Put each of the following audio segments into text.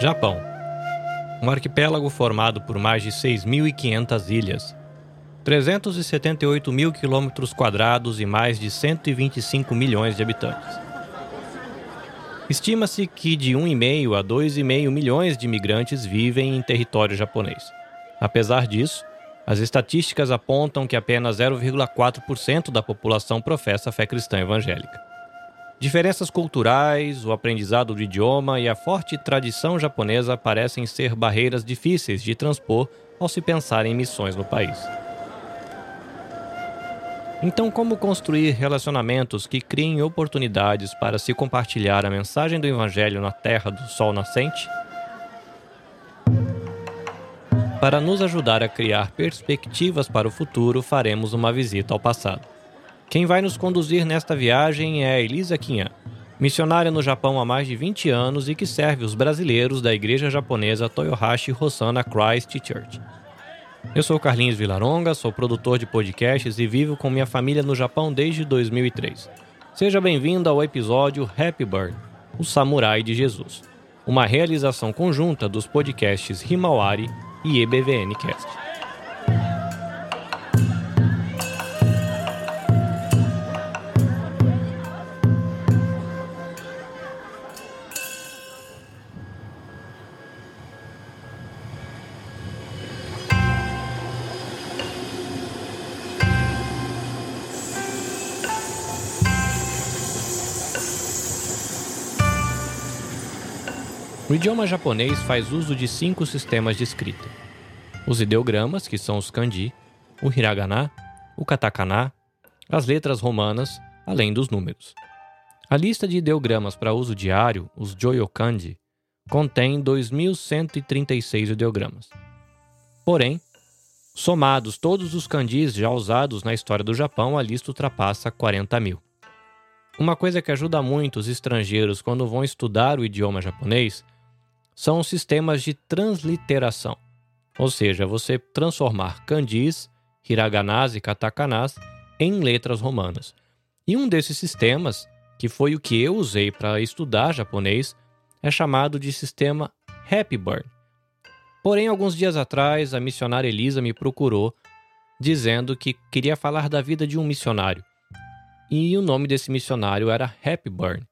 Japão. Um arquipélago formado por mais de 6.500 ilhas, 378 mil quilômetros quadrados e mais de 125 milhões de habitantes. Estima-se que de 1,5 a 2,5 milhões de imigrantes vivem em território japonês. Apesar disso, as estatísticas apontam que apenas 0,4% da população professa a fé cristã evangélica. Diferenças culturais, o aprendizado do idioma e a forte tradição japonesa parecem ser barreiras difíceis de transpor ao se pensar em missões no país. Então, como construir relacionamentos que criem oportunidades para se compartilhar a mensagem do Evangelho na terra do sol nascente? Para nos ajudar a criar perspectivas para o futuro, faremos uma visita ao passado. Quem vai nos conduzir nesta viagem é Elisa Kinhan, missionária no Japão há mais de 20 anos e que serve os brasileiros da igreja japonesa Toyohashi Hosanna Christ Church. Eu sou Carlinhos Vilaronga, sou produtor de podcasts e vivo com minha família no Japão desde 2003. Seja bem-vindo ao episódio Happy Bird, o Samurai de Jesus, uma realização conjunta dos podcasts Himawari e EBVN O idioma japonês faz uso de cinco sistemas de escrita: os ideogramas, que são os kanji, o hiragana, o katakana, as letras romanas, além dos números. A lista de ideogramas para uso diário, os Joyokanji, contém 2.136 ideogramas. Porém, somados todos os kanjis já usados na história do Japão, a lista ultrapassa 40 mil. Uma coisa que ajuda muito os estrangeiros quando vão estudar o idioma japonês são sistemas de transliteração, ou seja, você transformar kanjis, hiraganas e katakanas em letras romanas. E um desses sistemas, que foi o que eu usei para estudar japonês, é chamado de sistema Happy Burn. Porém, alguns dias atrás, a missionária Elisa me procurou dizendo que queria falar da vida de um missionário. E o nome desse missionário era Happy Burn.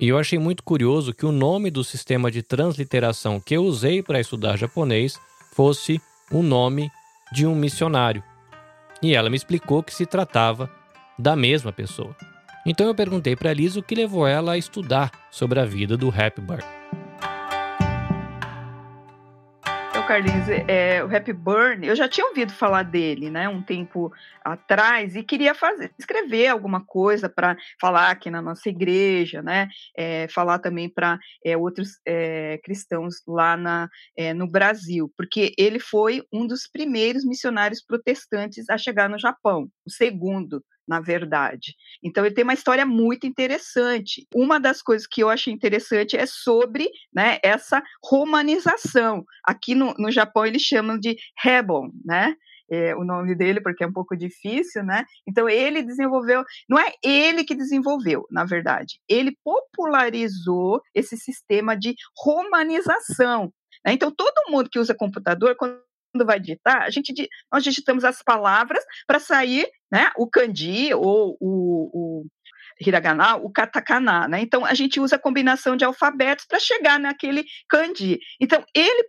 E eu achei muito curioso que o nome do sistema de transliteração que eu usei para estudar japonês fosse o nome de um missionário. E ela me explicou que se tratava da mesma pessoa. Então eu perguntei para Lisa o que levou ela a estudar sobre a vida do Happy Bird. Carlinhos, é, o Happy Burn, eu já tinha ouvido falar dele, né, um tempo atrás e queria fazer, escrever alguma coisa para falar aqui na nossa igreja, né, é, falar também para é, outros é, cristãos lá na, é, no Brasil, porque ele foi um dos primeiros missionários protestantes a chegar no Japão, o segundo, na verdade. Então ele tem uma história muito interessante. Uma das coisas que eu achei interessante é sobre né, essa romanização. Aqui no, no Japão eles chamam de Hebon, né? É, o nome dele, porque é um pouco difícil, né? Então ele desenvolveu, não é ele que desenvolveu, na verdade, ele popularizou esse sistema de romanização. Né? Então todo mundo que usa computador, quando quando vai digitar, a gente, nós digitamos as palavras para sair né, o kanji ou o, o hiragana, o katakana, né? Então a gente usa a combinação de alfabetos para chegar naquele kanji. Então ele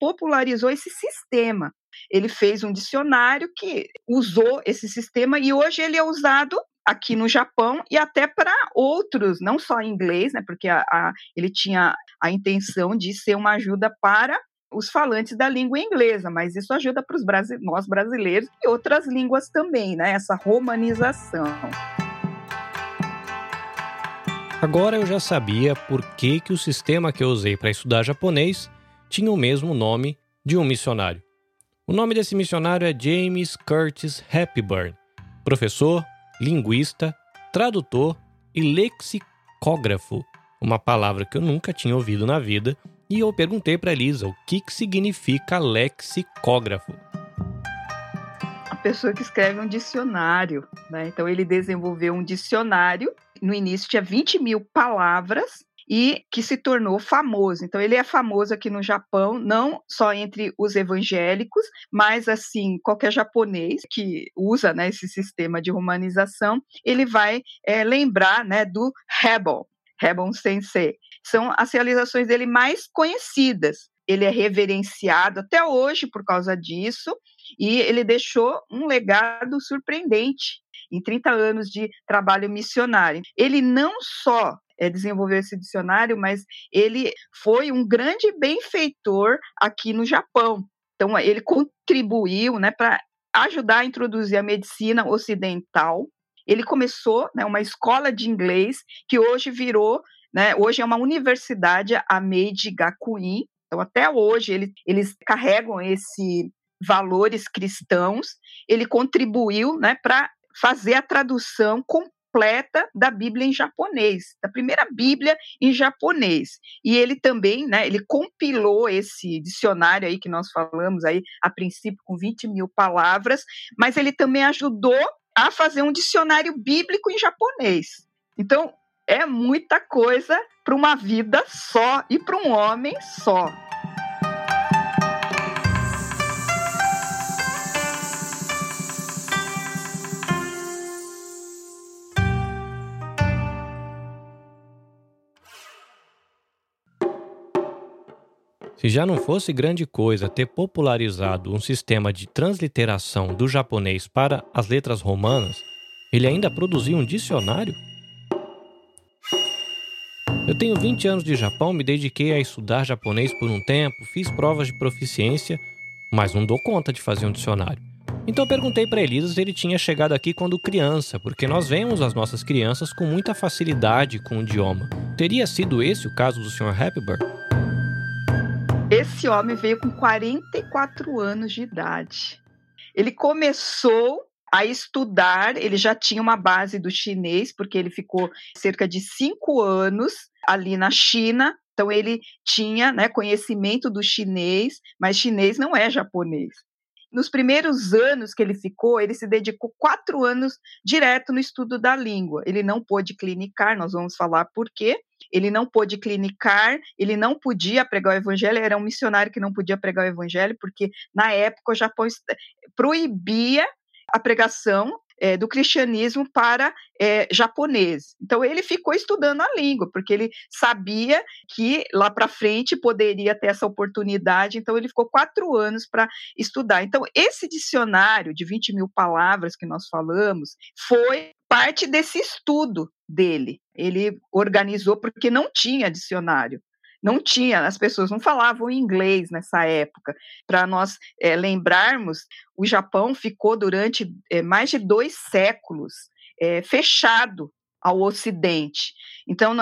popularizou, esse sistema. Ele fez um dicionário que usou esse sistema e hoje ele é usado aqui no Japão e até para outros, não só em inglês, né? Porque a, a, ele tinha a intenção de ser uma ajuda para os falantes da língua inglesa, mas isso ajuda para os nós brasileiros e outras línguas também, né? Essa romanização. Agora eu já sabia por que, que o sistema que eu usei para estudar japonês tinha o mesmo nome de um missionário. O nome desse missionário é James Curtis Hepburn, professor, linguista, tradutor e lexicógrafo, uma palavra que eu nunca tinha ouvido na vida e eu perguntei para Elisa o que, que significa lexicógrafo. A pessoa que escreve um dicionário, né? Então ele desenvolveu um dicionário no início tinha 20 mil palavras e que se tornou famoso. Então ele é famoso aqui no Japão, não só entre os evangélicos, mas assim qualquer japonês que usa né, esse sistema de romanização, ele vai é, lembrar né, do Hebon, Hebon Sensei. São as realizações dele mais conhecidas. Ele é reverenciado até hoje por causa disso e ele deixou um legado surpreendente em 30 anos de trabalho missionário. Ele não só é, desenvolveu esse dicionário, mas ele foi um grande benfeitor aqui no Japão. Então, ele contribuiu né, para ajudar a introduzir a medicina ocidental. Ele começou né, uma escola de inglês que hoje virou, né, hoje é uma universidade, a Meiji Gakuin. Então, até hoje, ele, eles carregam esse valores cristãos. Ele contribuiu né, para fazer a tradução completa da Bíblia em japonês, da primeira Bíblia em japonês. E ele também, né, ele compilou esse dicionário aí que nós falamos aí, a princípio com 20 mil palavras, mas ele também ajudou a fazer um dicionário bíblico em japonês. Então, é muita coisa para uma vida só e para um homem só. Se já não fosse grande coisa ter popularizado um sistema de transliteração do japonês para as letras romanas, ele ainda produziu um dicionário? Eu tenho 20 anos de Japão, me dediquei a estudar japonês por um tempo, fiz provas de proficiência, mas não dou conta de fazer um dicionário. Então perguntei para Elisa se ele tinha chegado aqui quando criança, porque nós vemos as nossas crianças com muita facilidade com o idioma. Teria sido esse o caso do Sr. Hepburn? Esse homem veio com 44 anos de idade. Ele começou a estudar, ele já tinha uma base do chinês, porque ele ficou cerca de cinco anos ali na China. Então, ele tinha né, conhecimento do chinês, mas chinês não é japonês. Nos primeiros anos que ele ficou, ele se dedicou quatro anos direto no estudo da língua. Ele não pôde clinicar, nós vamos falar por quê. Ele não pôde clinicar, ele não podia pregar o evangelho, era um missionário que não podia pregar o evangelho, porque na época o Japão proibia a pregação é, do cristianismo para é, japonês. Então ele ficou estudando a língua, porque ele sabia que lá para frente poderia ter essa oportunidade, então ele ficou quatro anos para estudar. Então, esse dicionário de 20 mil palavras que nós falamos foi parte desse estudo dele. Ele organizou porque não tinha dicionário não tinha, as pessoas não falavam inglês nessa época. Para nós é, lembrarmos, o Japão ficou durante é, mais de dois séculos é, fechado ao Ocidente. Então,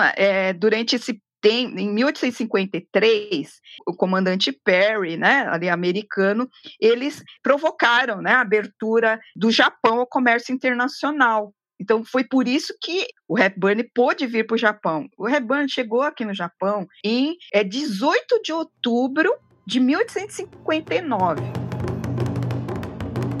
durante esse tempo, em 1853, o comandante Perry, né, ali americano, eles provocaram né, a abertura do Japão ao comércio internacional. Então foi por isso que o Hepburn pôde vir para o Japão. O Hepburn chegou aqui no Japão em é, 18 de outubro de 1859.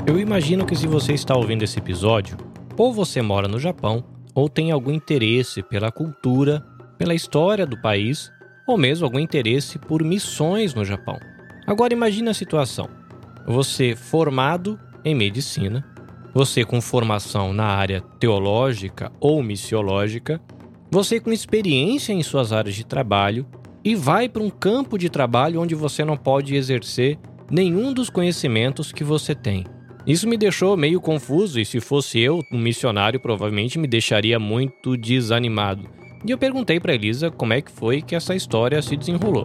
Eu imagino que se você está ouvindo esse episódio, ou você mora no Japão, ou tem algum interesse pela cultura, pela história do país, ou mesmo algum interesse por missões no Japão. Agora imagine a situação: você formado em medicina, você com formação na área teológica ou missiológica, você com experiência em suas áreas de trabalho e vai para um campo de trabalho onde você não pode exercer nenhum dos conhecimentos que você tem. Isso me deixou meio confuso e se fosse eu, um missionário, provavelmente me deixaria muito desanimado. E eu perguntei para Elisa como é que foi que essa história se desenrolou.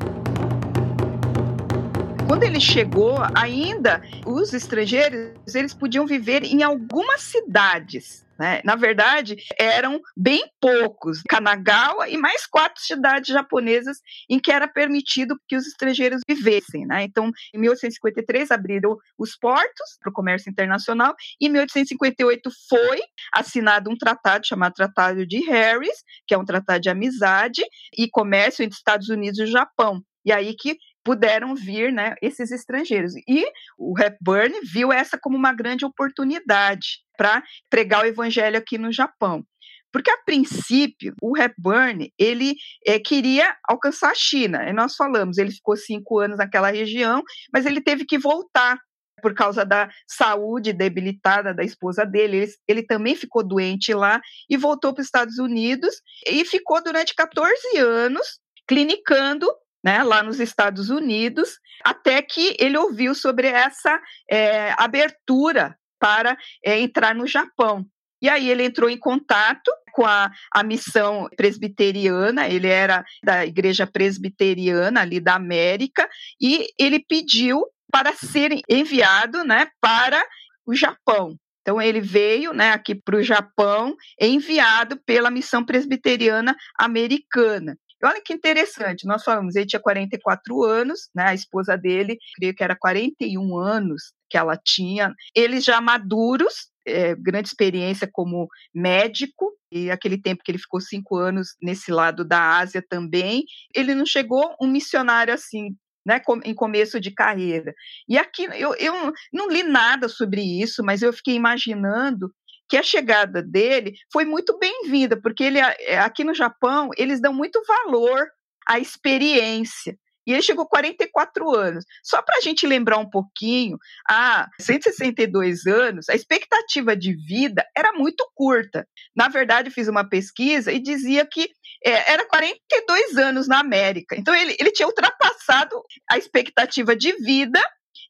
Quando ele chegou, ainda os estrangeiros eles podiam viver em algumas cidades. Né? Na verdade, eram bem poucos, Kanagawa e mais quatro cidades japonesas em que era permitido que os estrangeiros vivessem. Né? Então, em 1853 abriram os portos para o comércio internacional e em 1858 foi assinado um tratado chamado Tratado de Harris, que é um tratado de amizade e comércio entre Estados Unidos e Japão. E aí que puderam vir né, esses estrangeiros. E o Hepburn viu essa como uma grande oportunidade para pregar o evangelho aqui no Japão. Porque, a princípio, o Hepburn, ele é, queria alcançar a China. E nós falamos, ele ficou cinco anos naquela região, mas ele teve que voltar por causa da saúde debilitada da esposa dele. Ele, ele também ficou doente lá e voltou para os Estados Unidos e ficou durante 14 anos clinicando né, lá nos Estados Unidos, até que ele ouviu sobre essa é, abertura para é, entrar no Japão. E aí ele entrou em contato com a, a missão presbiteriana, ele era da igreja presbiteriana ali da América, e ele pediu para ser enviado né, para o Japão. Então ele veio né, aqui para o Japão, enviado pela missão presbiteriana americana. Olha que interessante, nós falamos, ele tinha 44 anos, né, a esposa dele, creio que era 41 anos que ela tinha, eles já maduros, é, grande experiência como médico, e aquele tempo que ele ficou cinco anos nesse lado da Ásia também, ele não chegou um missionário assim, né, em começo de carreira. E aqui eu, eu não li nada sobre isso, mas eu fiquei imaginando que a chegada dele foi muito bem-vinda, porque ele é, aqui no Japão eles dão muito valor à experiência. E ele chegou 44 anos. Só para a gente lembrar um pouquinho, há 162 anos, a expectativa de vida era muito curta. Na verdade, eu fiz uma pesquisa e dizia que é, era 42 anos na América. Então, ele, ele tinha ultrapassado a expectativa de vida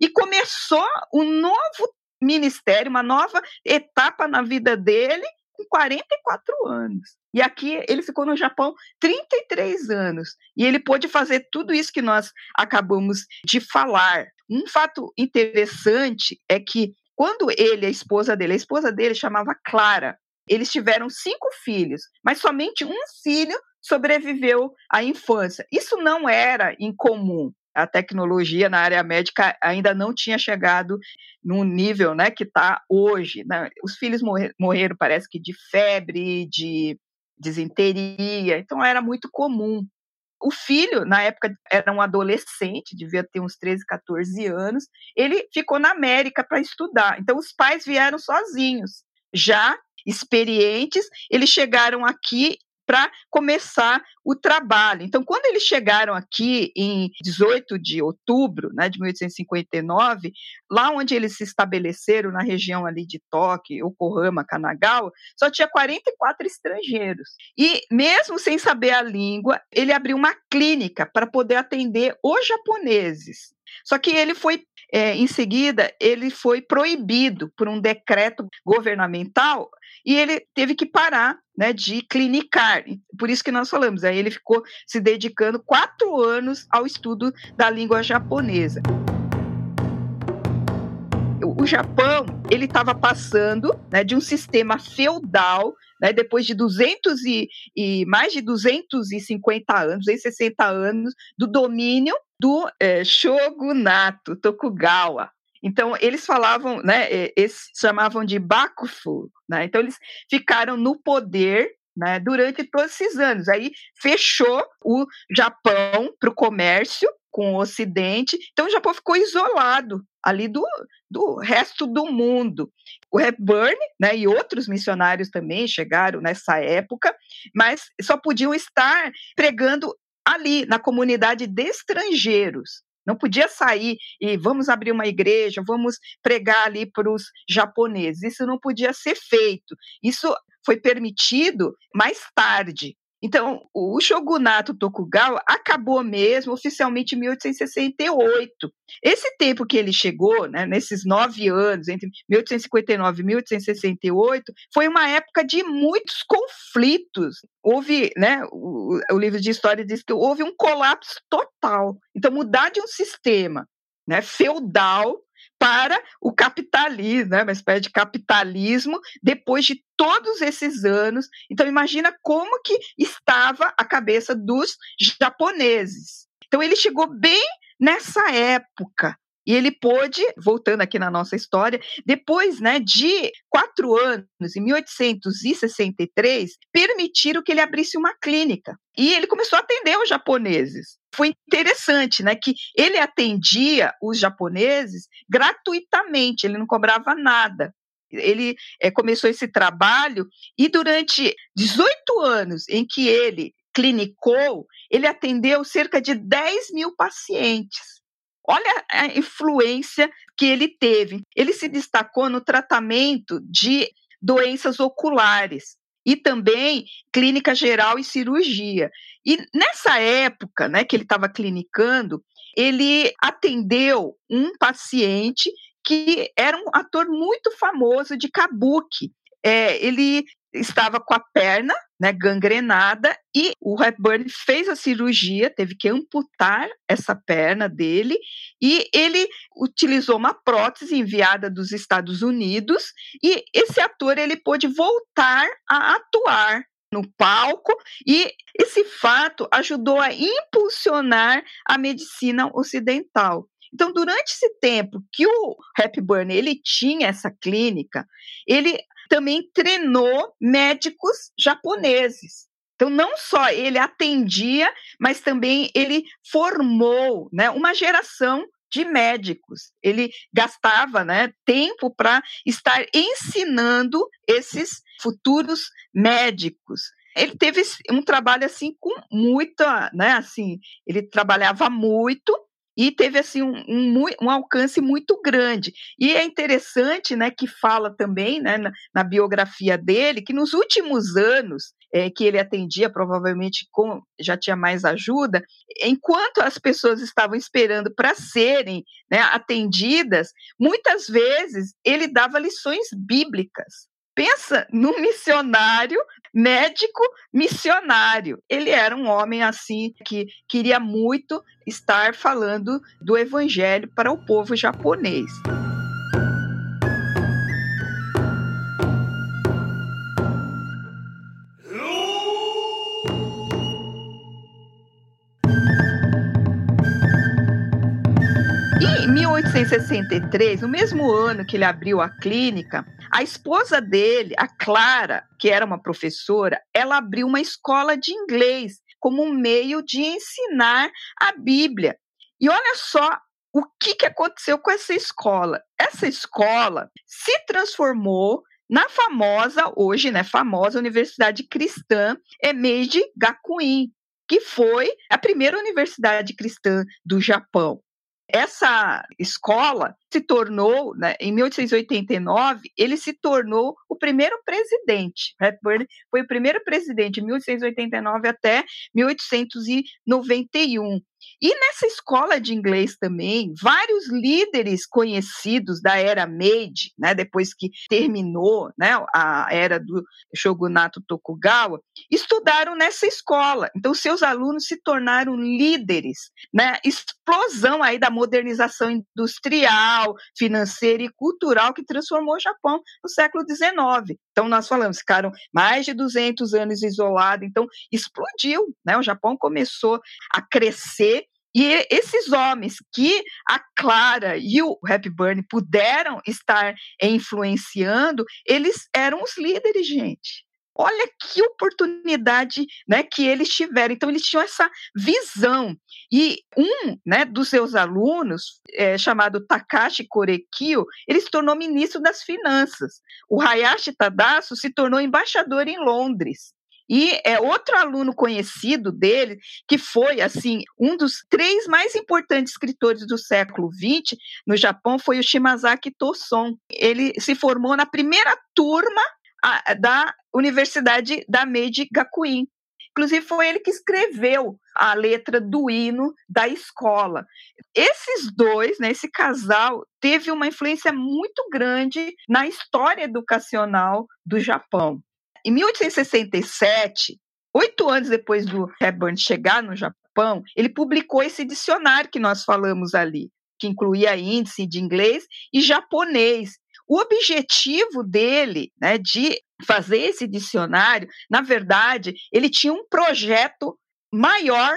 e começou um novo ministério, uma nova etapa na vida dele com 44 anos. E aqui ele ficou no Japão 33 anos. E ele pôde fazer tudo isso que nós acabamos de falar. Um fato interessante é que quando ele, a esposa dele, a esposa dele chamava Clara, eles tiveram cinco filhos, mas somente um filho sobreviveu à infância. Isso não era incomum a tecnologia na área médica ainda não tinha chegado no nível né, que está hoje. Né? Os filhos morrer, morreram, parece que de febre, de desinteria, então era muito comum. O filho, na época, era um adolescente, devia ter uns 13, 14 anos, ele ficou na América para estudar. Então, os pais vieram sozinhos, já experientes, eles chegaram aqui para começar o trabalho. Então, quando eles chegaram aqui em 18 de outubro né, de 1859, lá onde eles se estabeleceram, na região ali de Tóquio, Yokohama, Kanagawa, só tinha 44 estrangeiros. E mesmo sem saber a língua, ele abriu uma clínica para poder atender os japoneses. Só que ele foi, é, em seguida, ele foi proibido por um decreto governamental e ele teve que parar né, de clinicar. Por isso que nós falamos, aí ele ficou se dedicando quatro anos ao estudo da língua japonesa. O Japão ele estava passando né, de um sistema feudal né, depois de 200 e, e, mais de 250 anos, 260 anos do domínio do é, shogunato Tokugawa, então, eles falavam, né, eles chamavam de Bakufu, né? Então, eles ficaram no poder né, durante todos esses anos. Aí fechou o Japão para o comércio com o Ocidente, então o Japão ficou isolado ali do, do resto do mundo. O Hepburn né, e outros missionários também chegaram nessa época, mas só podiam estar pregando ali, na comunidade de estrangeiros. Não podia sair e vamos abrir uma igreja, vamos pregar ali para os japoneses. Isso não podia ser feito. Isso foi permitido mais tarde, então, o shogunato Tokugawa acabou mesmo oficialmente em 1868. Esse tempo que ele chegou, né, nesses nove anos, entre 1859 e 1868, foi uma época de muitos conflitos. Houve, né, o, o livro de história diz que houve um colapso total. Então, mudar de um sistema né, feudal para o capitalismo, né, uma espécie de capitalismo, depois de todos esses anos. Então, imagina como que estava a cabeça dos japoneses. Então, ele chegou bem nessa época. E ele pôde, voltando aqui na nossa história, depois né, de quatro anos, em 1863, permitiram que ele abrisse uma clínica. E ele começou a atender os japoneses. Foi interessante, né, que ele atendia os japoneses gratuitamente, ele não cobrava nada. Ele é, começou esse trabalho e durante 18 anos em que ele clinicou, ele atendeu cerca de 10 mil pacientes. Olha a influência que ele teve. Ele se destacou no tratamento de doenças oculares e também clínica geral e cirurgia. E nessa época, né, que ele estava clinicando, ele atendeu um paciente que era um ator muito famoso de kabuki. É, ele estava com a perna né, gangrenada e o Hepburn fez a cirurgia, teve que amputar essa perna dele e ele utilizou uma prótese enviada dos Estados Unidos e esse ator ele pôde voltar a atuar no palco e esse fato ajudou a impulsionar a medicina ocidental. Então, durante esse tempo que o Hepburn ele tinha essa clínica, ele também treinou médicos japoneses. Então, não só ele atendia, mas também ele formou né, uma geração de médicos. Ele gastava né, tempo para estar ensinando esses futuros médicos. Ele teve um trabalho assim com muita, né, assim, ele trabalhava muito e teve assim um, um, um, alcance muito grande. E é interessante, né, que fala também, né, na, na biografia dele, que nos últimos anos é, que ele atendia, provavelmente com, já tinha mais ajuda, enquanto as pessoas estavam esperando para serem né, atendidas, muitas vezes ele dava lições bíblicas Pensa num missionário, médico missionário. Ele era um homem assim que queria muito estar falando do evangelho para o povo japonês. Em 1863, no mesmo ano que ele abriu a clínica, a esposa dele, a Clara, que era uma professora, ela abriu uma escola de inglês como um meio de ensinar a Bíblia. E olha só o que, que aconteceu com essa escola. Essa escola se transformou na famosa, hoje, né, famosa Universidade Cristã Emeiji Gakuin, que foi a primeira universidade cristã do Japão essa escola se tornou, né, em 1889, ele se tornou o primeiro presidente. Hepburn foi o primeiro presidente de 1889 até 1891. E nessa escola de inglês também, vários líderes conhecidos da era Meiji, né, depois que terminou né, a era do shogunato Tokugawa, estudaram nessa escola. Então, seus alunos se tornaram líderes, né, explosão aí da modernização industrial, financeira e cultural que transformou o Japão no século XIX. Então, nós falamos, ficaram mais de 200 anos isolados, então explodiu, né? O Japão começou a crescer e esses homens que a Clara e o Hepburn puderam estar influenciando, eles eram os líderes, gente. Olha que oportunidade né, que eles tiveram. Então, eles tinham essa visão. E um né, dos seus alunos, é, chamado Takashi Korekio, ele se tornou ministro das Finanças. O Hayashi Tadasu se tornou embaixador em Londres. E é outro aluno conhecido dele, que foi assim um dos três mais importantes escritores do século XX no Japão, foi o Shimazaki Toson. Ele se formou na primeira turma da Universidade da Meiji Gakuin. Inclusive, foi ele que escreveu a letra do hino da escola. Esses dois, né, esse casal, teve uma influência muito grande na história educacional do Japão. Em 1867, oito anos depois do Hepburn chegar no Japão, ele publicou esse dicionário que nós falamos ali, que incluía índice de inglês e japonês. O objetivo dele, né, de fazer esse dicionário, na verdade, ele tinha um projeto maior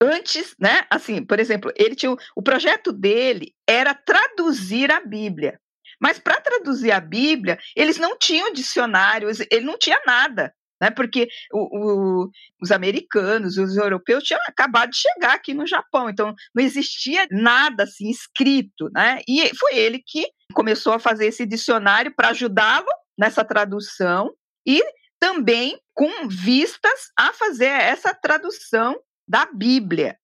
antes, né? Assim, por exemplo, ele tinha o projeto dele era traduzir a Bíblia. Mas para traduzir a Bíblia, eles não tinham dicionários, ele não tinha nada. né? Porque o, o, os americanos, os europeus tinham acabado de chegar aqui no Japão, então não existia nada assim escrito, né? E foi ele que começou a fazer esse dicionário para ajudá-lo nessa tradução e também com vistas a fazer essa tradução da Bíblia.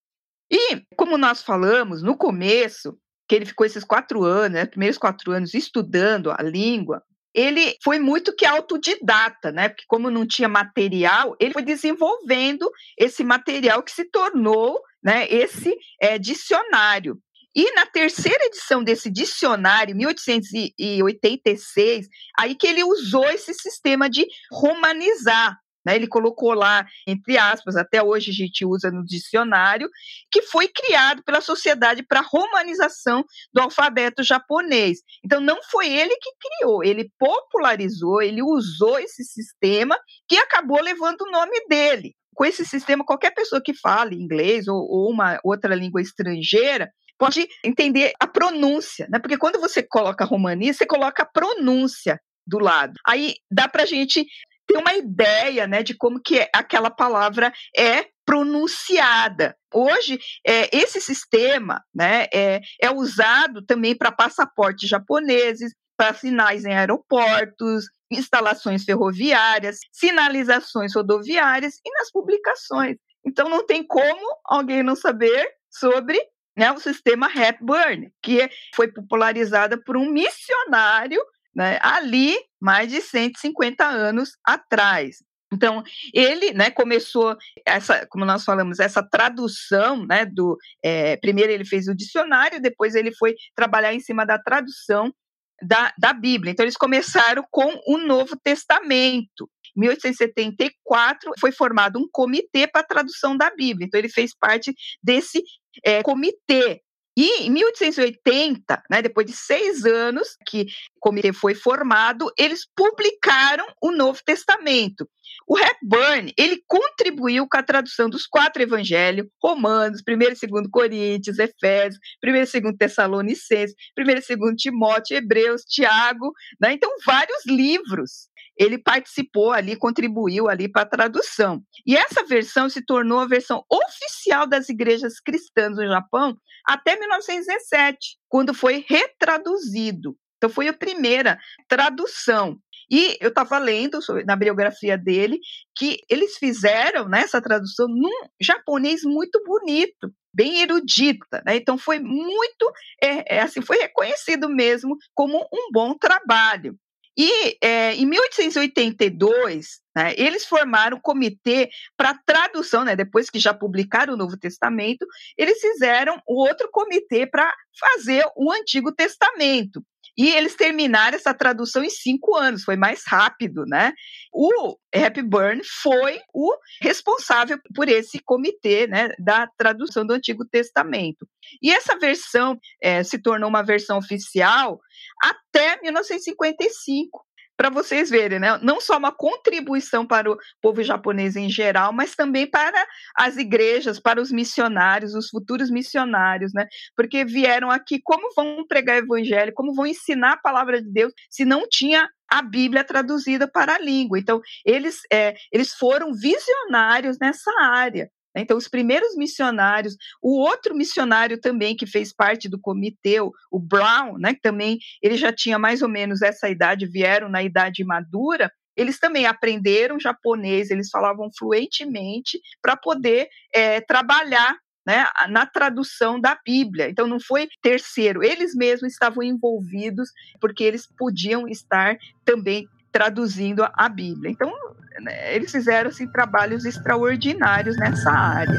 E, como nós falamos no começo, que ele ficou esses quatro anos, né, primeiros quatro anos, estudando a língua, ele foi muito que autodidata, né? Porque como não tinha material, ele foi desenvolvendo esse material que se tornou, né, esse é, dicionário. E na terceira edição desse dicionário, 1886, aí que ele usou esse sistema de romanizar, né, ele colocou lá, entre aspas, até hoje a gente usa no dicionário, que foi criado pela Sociedade para a Romanização do Alfabeto Japonês. Então, não foi ele que criou, ele popularizou, ele usou esse sistema que acabou levando o nome dele. Com esse sistema, qualquer pessoa que fale inglês ou, ou uma outra língua estrangeira pode entender a pronúncia, né? Porque quando você coloca romani, você coloca a pronúncia do lado. Aí dá para a gente ter uma ideia né, de como que aquela palavra é pronunciada. Hoje, é, esse sistema né, é, é usado também para passaportes japoneses, para sinais em aeroportos, instalações ferroviárias, sinalizações rodoviárias e nas publicações. Então, não tem como alguém não saber sobre né, o sistema Hepburn, que foi popularizado por um missionário né, ali mais de 150 anos atrás. Então, ele né, começou essa, como nós falamos, essa tradução, né, do é, primeiro ele fez o dicionário, depois ele foi trabalhar em cima da tradução da, da Bíblia. Então, eles começaram com o Novo Testamento. Em 1874 foi formado um comitê para a tradução da Bíblia. Então, ele fez parte desse é, comitê. E em 1880, né, depois de seis anos que o comitê foi formado, eles publicaram o Novo Testamento. O Hepburn, ele contribuiu com a tradução dos quatro evangelhos, Romanos, 1 e 2 Coríntios, Efésios, 1 e 2 Tessalonicenses, 1 e 2 Timóteo, Hebreus, Tiago, né? então vários livros ele participou ali, contribuiu ali para a tradução. E essa versão se tornou a versão oficial das igrejas cristãs no Japão até 1917, quando foi retraduzido. Então foi a primeira tradução. E eu estava lendo na biografia dele que eles fizeram né, essa tradução num japonês muito bonito, bem erudita. Né? Então foi muito, é, é, assim, foi reconhecido mesmo como um bom trabalho. E é, em 1882, né, eles formaram um comitê para tradução, né, depois que já publicaram o Novo Testamento, eles fizeram outro comitê para fazer o Antigo Testamento. E eles terminaram essa tradução em cinco anos, foi mais rápido, né? O Hepburn foi o responsável por esse comitê, né, da tradução do Antigo Testamento. E essa versão é, se tornou uma versão oficial até 1955 para vocês verem, né? não só uma contribuição para o povo japonês em geral, mas também para as igrejas, para os missionários, os futuros missionários, né? Porque vieram aqui, como vão pregar o evangelho, como vão ensinar a palavra de Deus, se não tinha a Bíblia traduzida para a língua. Então, eles, é, eles foram visionários nessa área. Né? Então, os primeiros missionários, o outro missionário também que fez parte do comitê, o Brown, né, que também ele já tinha mais ou menos essa idade, vieram na idade madura, eles também aprenderam japonês, eles falavam fluentemente para poder é, trabalhar né, na tradução da Bíblia. Então não foi terceiro, eles mesmos estavam envolvidos porque eles podiam estar também traduzindo a Bíblia. Então né, eles fizeram assim, trabalhos extraordinários nessa área.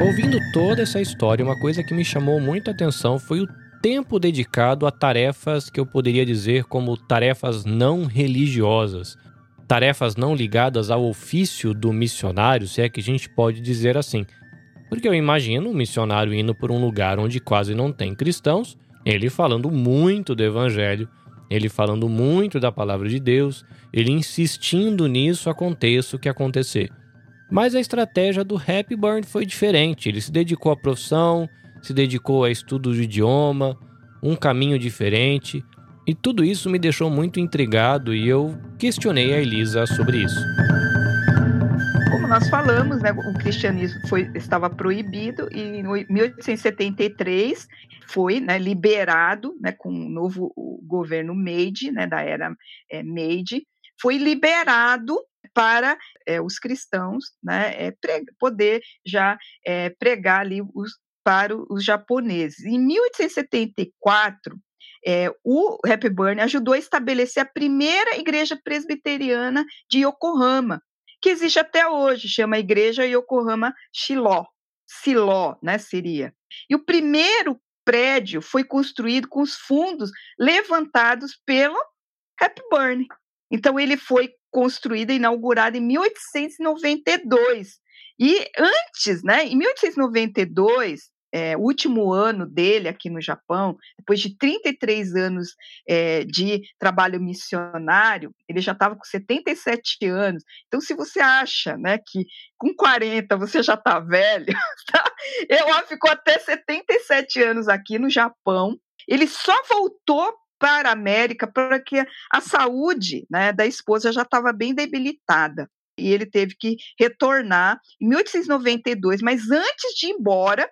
Ouvindo toda essa história, uma coisa que me chamou muito a atenção foi o tempo dedicado a tarefas que eu poderia dizer como tarefas não religiosas, tarefas não ligadas ao ofício do missionário, se é que a gente pode dizer assim. Porque eu imagino um missionário indo por um lugar onde quase não tem cristãos, ele falando muito do evangelho, ele falando muito da palavra de Deus, ele insistindo nisso aconteça o que acontecer. Mas a estratégia do Hepburn foi diferente. Ele se dedicou à profissão, se dedicou a estudo de idioma, um caminho diferente. E tudo isso me deixou muito intrigado e eu questionei a Elisa sobre isso. Como nós falamos, né, o cristianismo foi, estava proibido e em 1873 foi né, liberado né, com o novo governo Meiji, né, da era é, Meiji, foi liberado para é, os cristãos né, é, poder já pregar ali os, para os japoneses. Em 1874, é, o Hepburn ajudou a estabelecer a primeira igreja presbiteriana de Yokohama, que existe até hoje, chama Igreja Yokohama Shiló, Siló, né, seria. E o primeiro prédio foi construído com os fundos levantados pelo Hepburn. Então ele foi construído e inaugurado em 1892. E antes, né, em 1892, é, último ano dele aqui no Japão, depois de 33 anos é, de trabalho missionário, ele já estava com 77 anos. Então, se você acha né, que com 40 você já está velho, tá? eu ficou até 77 anos aqui no Japão. Ele só voltou para a América porque a saúde né, da esposa já estava bem debilitada e ele teve que retornar em 1892, mas antes de ir embora,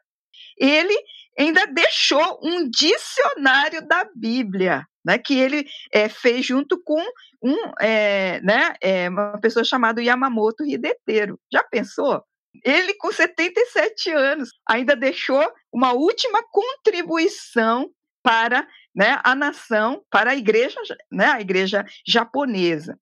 ele ainda deixou um dicionário da Bíblia, né, que ele é, fez junto com um, é, né, é, uma pessoa chamada Yamamoto Hidetero. Já pensou? Ele, com 77 anos, ainda deixou uma última contribuição para né, a nação, para a igreja, né, a igreja japonesa.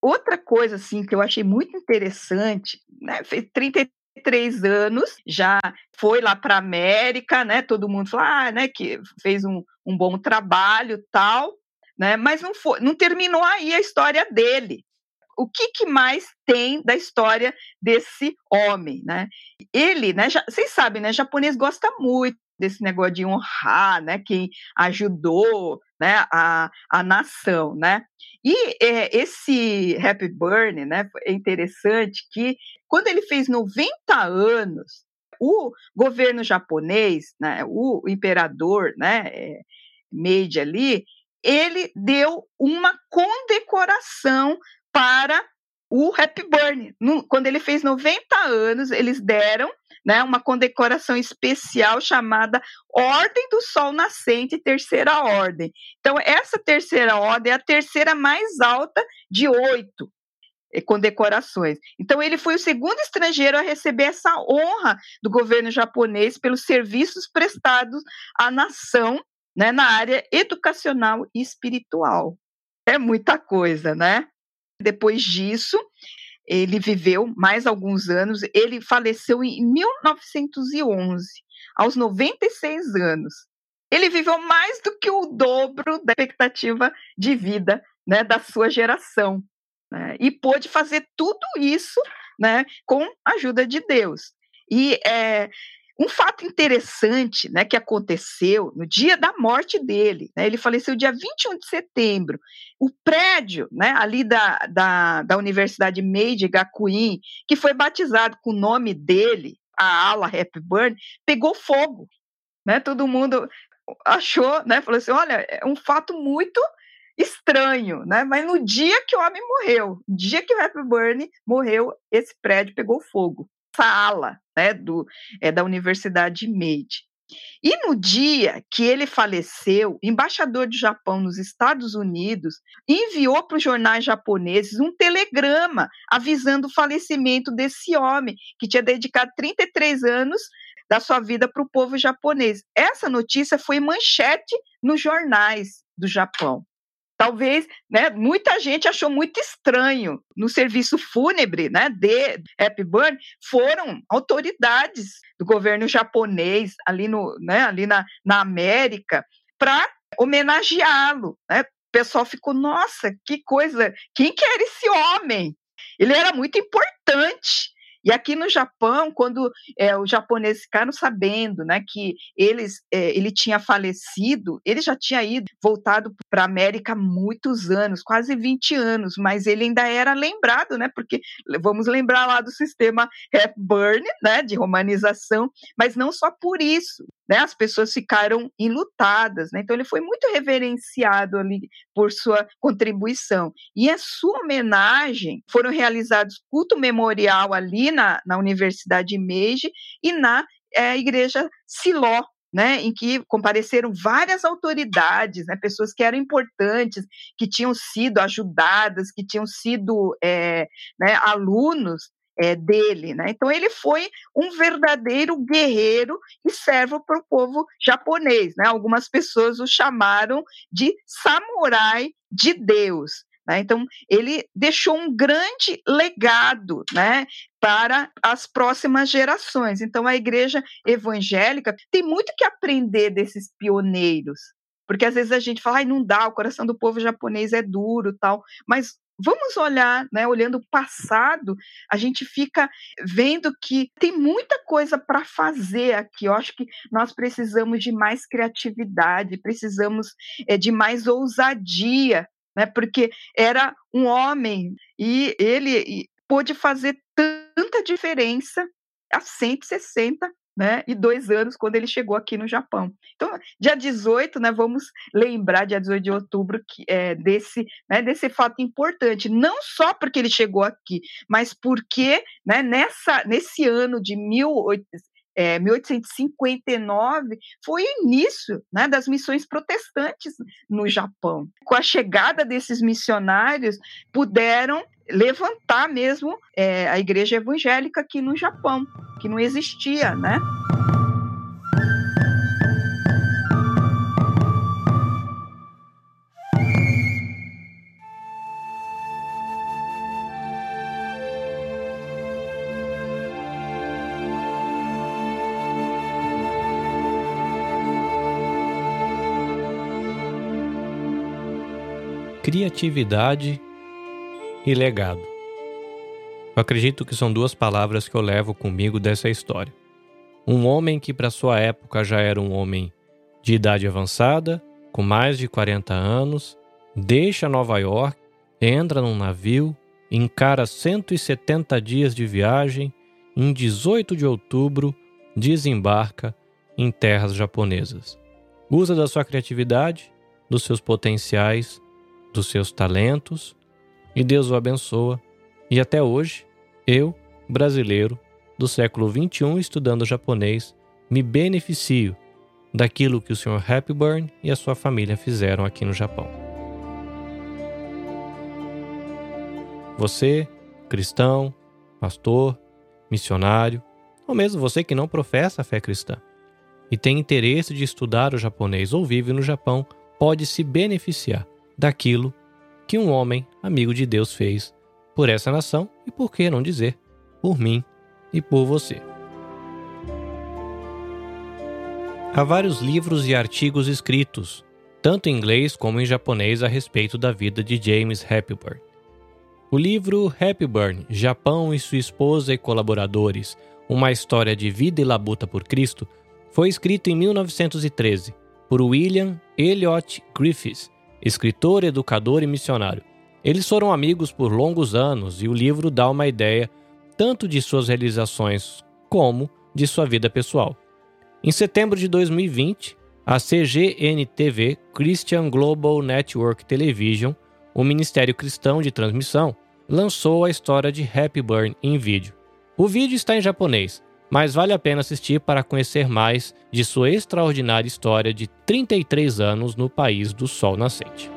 Outra coisa assim que eu achei muito interessante, né, fez 33 três anos, já foi lá para a América, né? Todo mundo falou, ah, né, que fez um, um bom trabalho, tal, né? Mas não foi, não terminou aí a história dele. O que, que mais tem da história desse homem, né? Ele, né? Já, vocês sabem, né? Japonês gosta muito desse negócio de honrar, né? Quem ajudou, né? A, a nação, né? E é, esse Happy Burn, né? É interessante que quando ele fez 90 anos, o governo japonês, né, o imperador, né, é, Meiji ali, ele deu uma condecoração para o Hepburn. quando ele fez 90 anos, eles deram né, uma condecoração especial chamada Ordem do Sol Nascente, Terceira Ordem. Então, essa terceira ordem é a terceira mais alta de oito condecorações. Então, ele foi o segundo estrangeiro a receber essa honra do governo japonês pelos serviços prestados à nação né, na área educacional e espiritual. É muita coisa, né? Depois disso, ele viveu mais alguns anos, ele faleceu em 1911, aos 96 anos. Ele viveu mais do que o dobro da expectativa de vida né, da sua geração né, e pôde fazer tudo isso né, com a ajuda de Deus. E é, um fato interessante né, que aconteceu no dia da morte dele, né, ele faleceu dia 21 de setembro. O prédio né, ali da, da, da Universidade Meiji Gakuin, que foi batizado com o nome dele, a ala Hepburn, pegou fogo. Né, todo mundo achou, né, falou assim: olha, é um fato muito estranho, né? Mas no dia que o homem morreu, no dia que o Hepburn morreu, esse prédio pegou fogo. Essa ala, né, do, é, da Universidade Meiji. E no dia que ele faleceu, embaixador do Japão nos Estados Unidos enviou para os jornais japoneses um telegrama avisando o falecimento desse homem, que tinha dedicado 33 anos da sua vida para o povo japonês. Essa notícia foi manchete nos jornais do Japão. Talvez, né, muita gente achou muito estranho no serviço fúnebre, né, de Hepburn, foram autoridades do governo japonês ali no, né, ali na, na América para homenageá-lo, né? O pessoal ficou, nossa, que coisa, quem que era esse homem? Ele era muito importante e aqui no Japão, quando é, os japoneses ficaram sabendo né, que eles, é, ele tinha falecido, ele já tinha ido, voltado para a América há muitos anos, quase 20 anos, mas ele ainda era lembrado, né, porque vamos lembrar lá do sistema Hepburn, né, de romanização, mas não só por isso. Né, as pessoas ficaram enlutadas, né? Então ele foi muito reverenciado ali por sua contribuição. E a sua homenagem foram realizados culto memorial ali na, na Universidade Meiji e na é, Igreja Siló, né, em que compareceram várias autoridades, né, pessoas que eram importantes, que tinham sido ajudadas, que tinham sido é, né, alunos é, dele. Né? Então, ele foi um verdadeiro guerreiro e servo para o povo japonês. Né? Algumas pessoas o chamaram de samurai de Deus. Né? Então, ele deixou um grande legado né, para as próximas gerações. Então, a igreja evangélica tem muito que aprender desses pioneiros. Porque às vezes a gente fala, ai, não dá, o coração do povo japonês é duro, tal. Mas vamos olhar, né, olhando o passado, a gente fica vendo que tem muita coisa para fazer aqui. Eu acho que nós precisamos de mais criatividade, precisamos é, de mais ousadia, né, porque era um homem e ele pôde fazer tanta diferença há 160 né, e dois anos quando ele chegou aqui no Japão. Então, dia 18, né, vamos lembrar, dia 18 de outubro, que, é, desse, né, desse fato importante, não só porque ele chegou aqui, mas porque né, nessa, nesse ano de 18, é, 1859 foi o início né, das missões protestantes no Japão. Com a chegada desses missionários, puderam levantar mesmo é, a igreja evangélica aqui no Japão, que não existia, né? Criatividade e legado. Eu acredito que são duas palavras que eu levo comigo dessa história. Um homem que, para sua época, já era um homem de idade avançada, com mais de 40 anos, deixa Nova York, entra num navio, encara 170 dias de viagem, em 18 de outubro desembarca em terras japonesas. Usa da sua criatividade, dos seus potenciais, dos seus talentos e Deus o abençoa. E até hoje, eu, brasileiro, do século XXI estudando japonês, me beneficio daquilo que o Sr. Hepburn e a sua família fizeram aqui no Japão. Você, cristão, pastor, missionário, ou mesmo você que não professa a fé cristã e tem interesse de estudar o japonês ou vive no Japão, pode se beneficiar daquilo que um homem amigo de Deus fez por essa nação e, por que não dizer, por mim e por você. Há vários livros e artigos escritos, tanto em inglês como em japonês, a respeito da vida de James Hepburn. O livro Hepburn, Japão e sua esposa e colaboradores, uma história de vida e labuta por Cristo, foi escrito em 1913 por William Elliot Griffiths escritor, educador e missionário. Eles foram amigos por longos anos e o livro dá uma ideia tanto de suas realizações como de sua vida pessoal. Em setembro de 2020, a CGNTV Christian Global Network Television, o Ministério Cristão de Transmissão, lançou a história de Happy Burn em vídeo. O vídeo está em japonês, mas vale a pena assistir para conhecer mais de sua extraordinária história de 33 anos no país do sol nascente.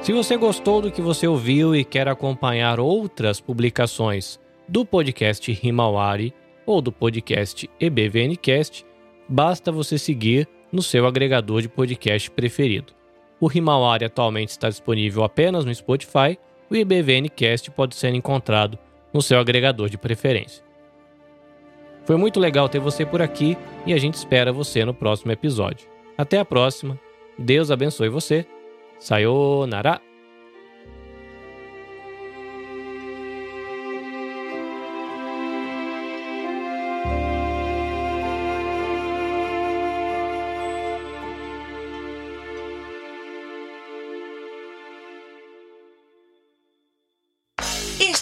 Se você gostou do que você ouviu e quer acompanhar outras publicações do podcast Himawari ou do podcast EBVNcast, basta você seguir no seu agregador de podcast preferido. O Himawari atualmente está disponível apenas no Spotify, o EBVNcast pode ser encontrado no seu agregador de preferência. Foi muito legal ter você por aqui e a gente espera você no próximo episódio. Até a próxima. Deus abençoe você. Sayonara.